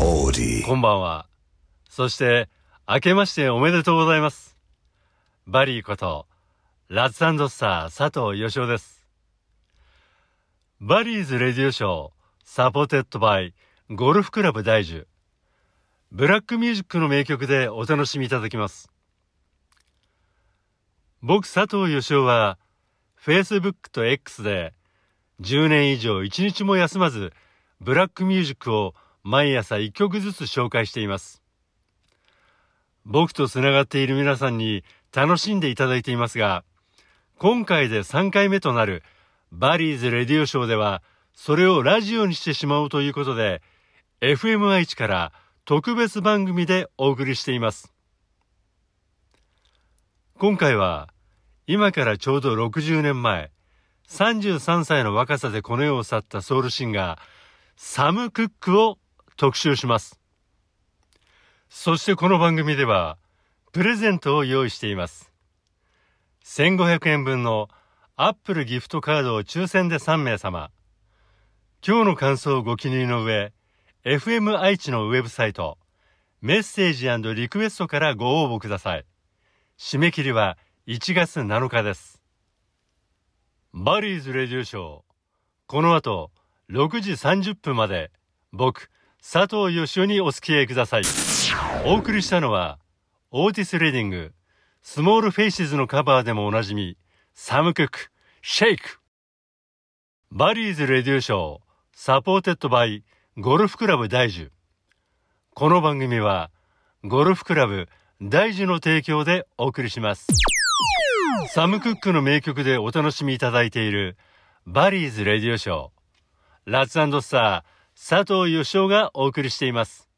AuDee. こんばんは。そして、明けましておめでとうございます。バリーこと、ラッツスター佐藤義雄です。 Barry's Radio Show、supported by、ゴルフクラブ大樹。ブラックミュージックの名曲でお楽しみいただきます。僕佐藤義雄は、Facebook と X で、10年以上一日も休まず、ブラックミュージックを毎朝一曲ずつ紹介しています。僕と繋がっている皆さんに楽しんでいただいていますが、今回で3回目となるバリーズレディオショーでは、それをラジオにしてしまおうということで、FM 愛知から特別番組でお送りしています。今回は、今からちょうど60年前、33歳の若さでこの世を去ったソウルシンガー、サム・クックを特集します。そしてこの番組では、プレゼントを用意しています。1500円分のアップルギフトカードを抽選で3名様。今日の感想をご記入の上、FM 愛知のウェブサイト、メッセージリクエストからご応募ください。締め切りは1月7日です。 Barry's Radio Show。この後、6時30分まで、僕、佐藤義雄にお付き合いください。お送りしたのは、オーティス・レディング、スモール・フェイシズのカバーでもおなじみ、サム・クック、 Shake。 Barry's Radio Show、supported by、ゴルフクラブ大樹。この番組は、ゴルフクラブ大樹の提供でお送りします。サム・クックの名曲でお楽しみいただいている、バリーズ・レディオショー。ラッツスター、佐藤義雄がお送りしています。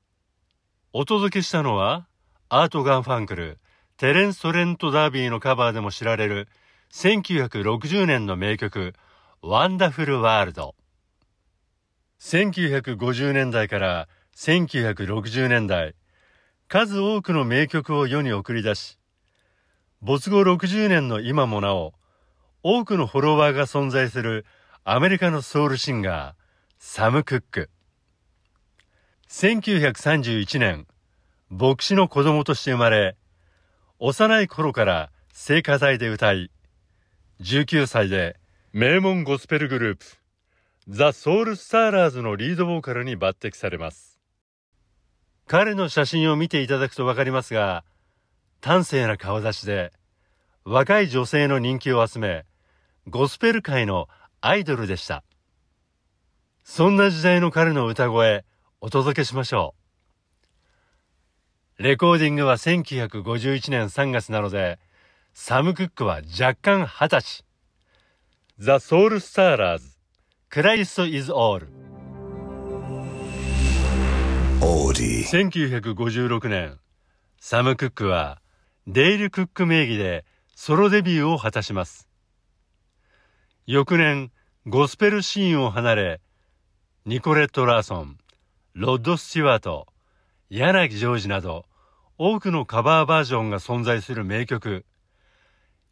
お届けしたのは、アート・ガン・ファンクル、テレンス・トレント・ダービーのカバーでも知られる、1960年の名曲、ワンダフル・ワールド。1950年代から1960年代、数多くの名曲を世に送り出し、没後60年の今もなお、多くのフォロワーが存在するアメリカのソウルシンガー、サム・クック。1931年、牧師の子供として生まれ、幼い頃から聖歌隊で歌い、19歳で名門ゴスペルグループ、ザ・ソウル・スターラーズのリードボーカルに抜擢されます。彼の写真を見ていただくとわかりますが、端正な顔立ちで、若い女性の人気を集め、ゴスペル界のアイドルでした。そんな時代の彼の歌声、お届けしましょう。レコーディングは1951年3月なので、サム・クックは若干20歳。ザ・ソウル・スターラーズ、クライスト・イズ・オール。Audi. 1956年、サム・クックはデイル・クック名義でソロデビューを果たします。翌年、ゴスペルシーンを離れ、ニコレット・ラーソン、ロッド・スチュワート、柳ジョージなど多くのカバーバージョンが存在する名曲、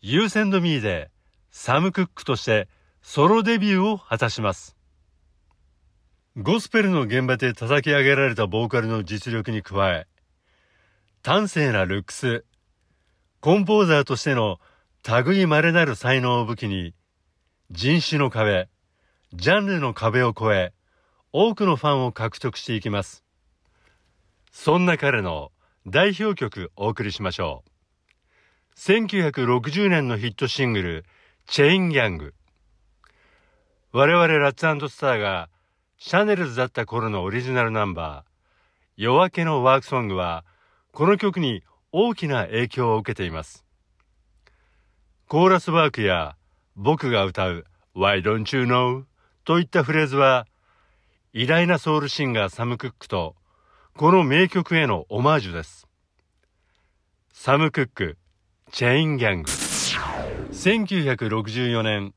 You Send Me でサム・クックとしてソロデビューを果たします。ゴスペルの現場で叩き上げられたボーカルの実力に加え、端正なルックス、コンポーザーとしての類い稀なる才能を武器に、人種の壁、ジャンルの壁を越え、多くのファンを獲得していきます。そんな彼の代表曲お送りしましょう。1960年のヒットシングル、チェインギャング。我々ラッツスターがシャネルズだった頃のオリジナルナンバー、夜明けのワークソングは、この曲に大きな影響を受けています。コーラスワークや僕が歌う Why don't you know? といったフレーズは、偉大なソウルシンガーサム・クックと、この名曲へのオマージュです。サム・クック、チェイン・ギャング。1964年、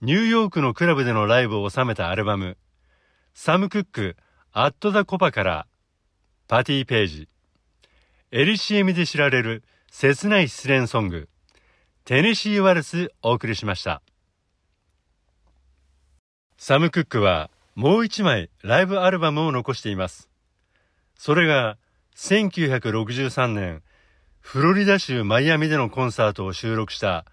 ニューヨークのクラブでのライブを収めたアルバム、サム・クック、アット・ザ・コパから、パティ・ページ、エリシエミで知られる切ない失恋ソング、テネシー・ワルスお送りしました。サム・クックはもう一枚ライブアルバムを残しています。それが1963年、フロリダ州マイアミでのコンサートを収録した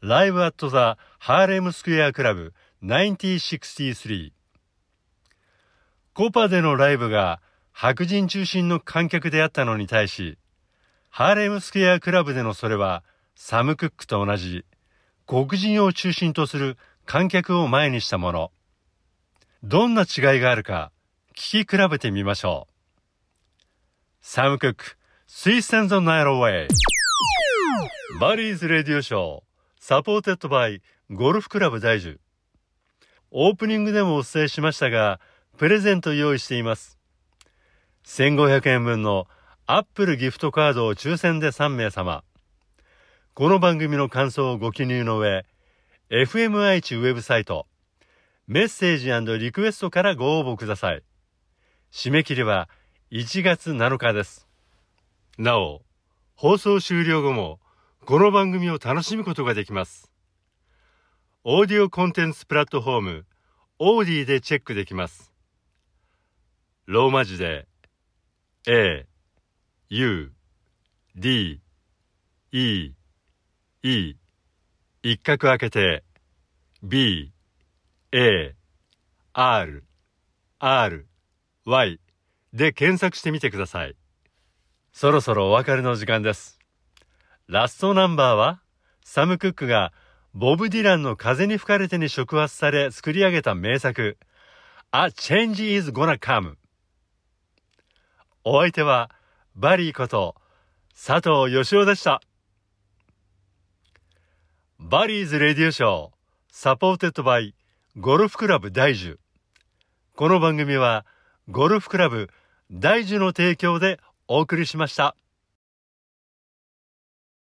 ライブアットザハーレムスクエアクラブ1963コパでのライブが白人中心の観客であったのに対しハーレムスクエアクラブでのそれはサム・クックと同じ黒人を中心とする観客を前にしたもの。どんな違いがあるか聞き比べてみましょう。サム・クック、 Twistin' the Night Away。 Barry's Radio Show、supported by ゴルフクラブ大樹。オープニングでもお伝えしましたが、プレゼント用意しています。1500円分のアップルギフトカードを抽選で3名様。この番組の感想をご記入の上、FM 愛知ウェブサイト、メッセージリクエストからご応募ください。締め切りは1月7日です。なお、放送終了後も、この番組を楽しむことができます。オーディオコンテンツプラットフォーム、 AuDee でチェックできます。ローマ字で、A, U, D, E, E 一角開けて B A R R Y で検索してみてください。そろそろお別れの時間です。ラストナンバーはサム・クックがボブ・ディランの風に吹かれてに触発され作り上げた名作 A Change is Gonna Come お相手はバリーこと佐藤義雄でした。 Barry's Radio Show、supported by、ゴルフクラブ大樹。この番組は、ゴルフクラブ大樹の提供でお送りしました。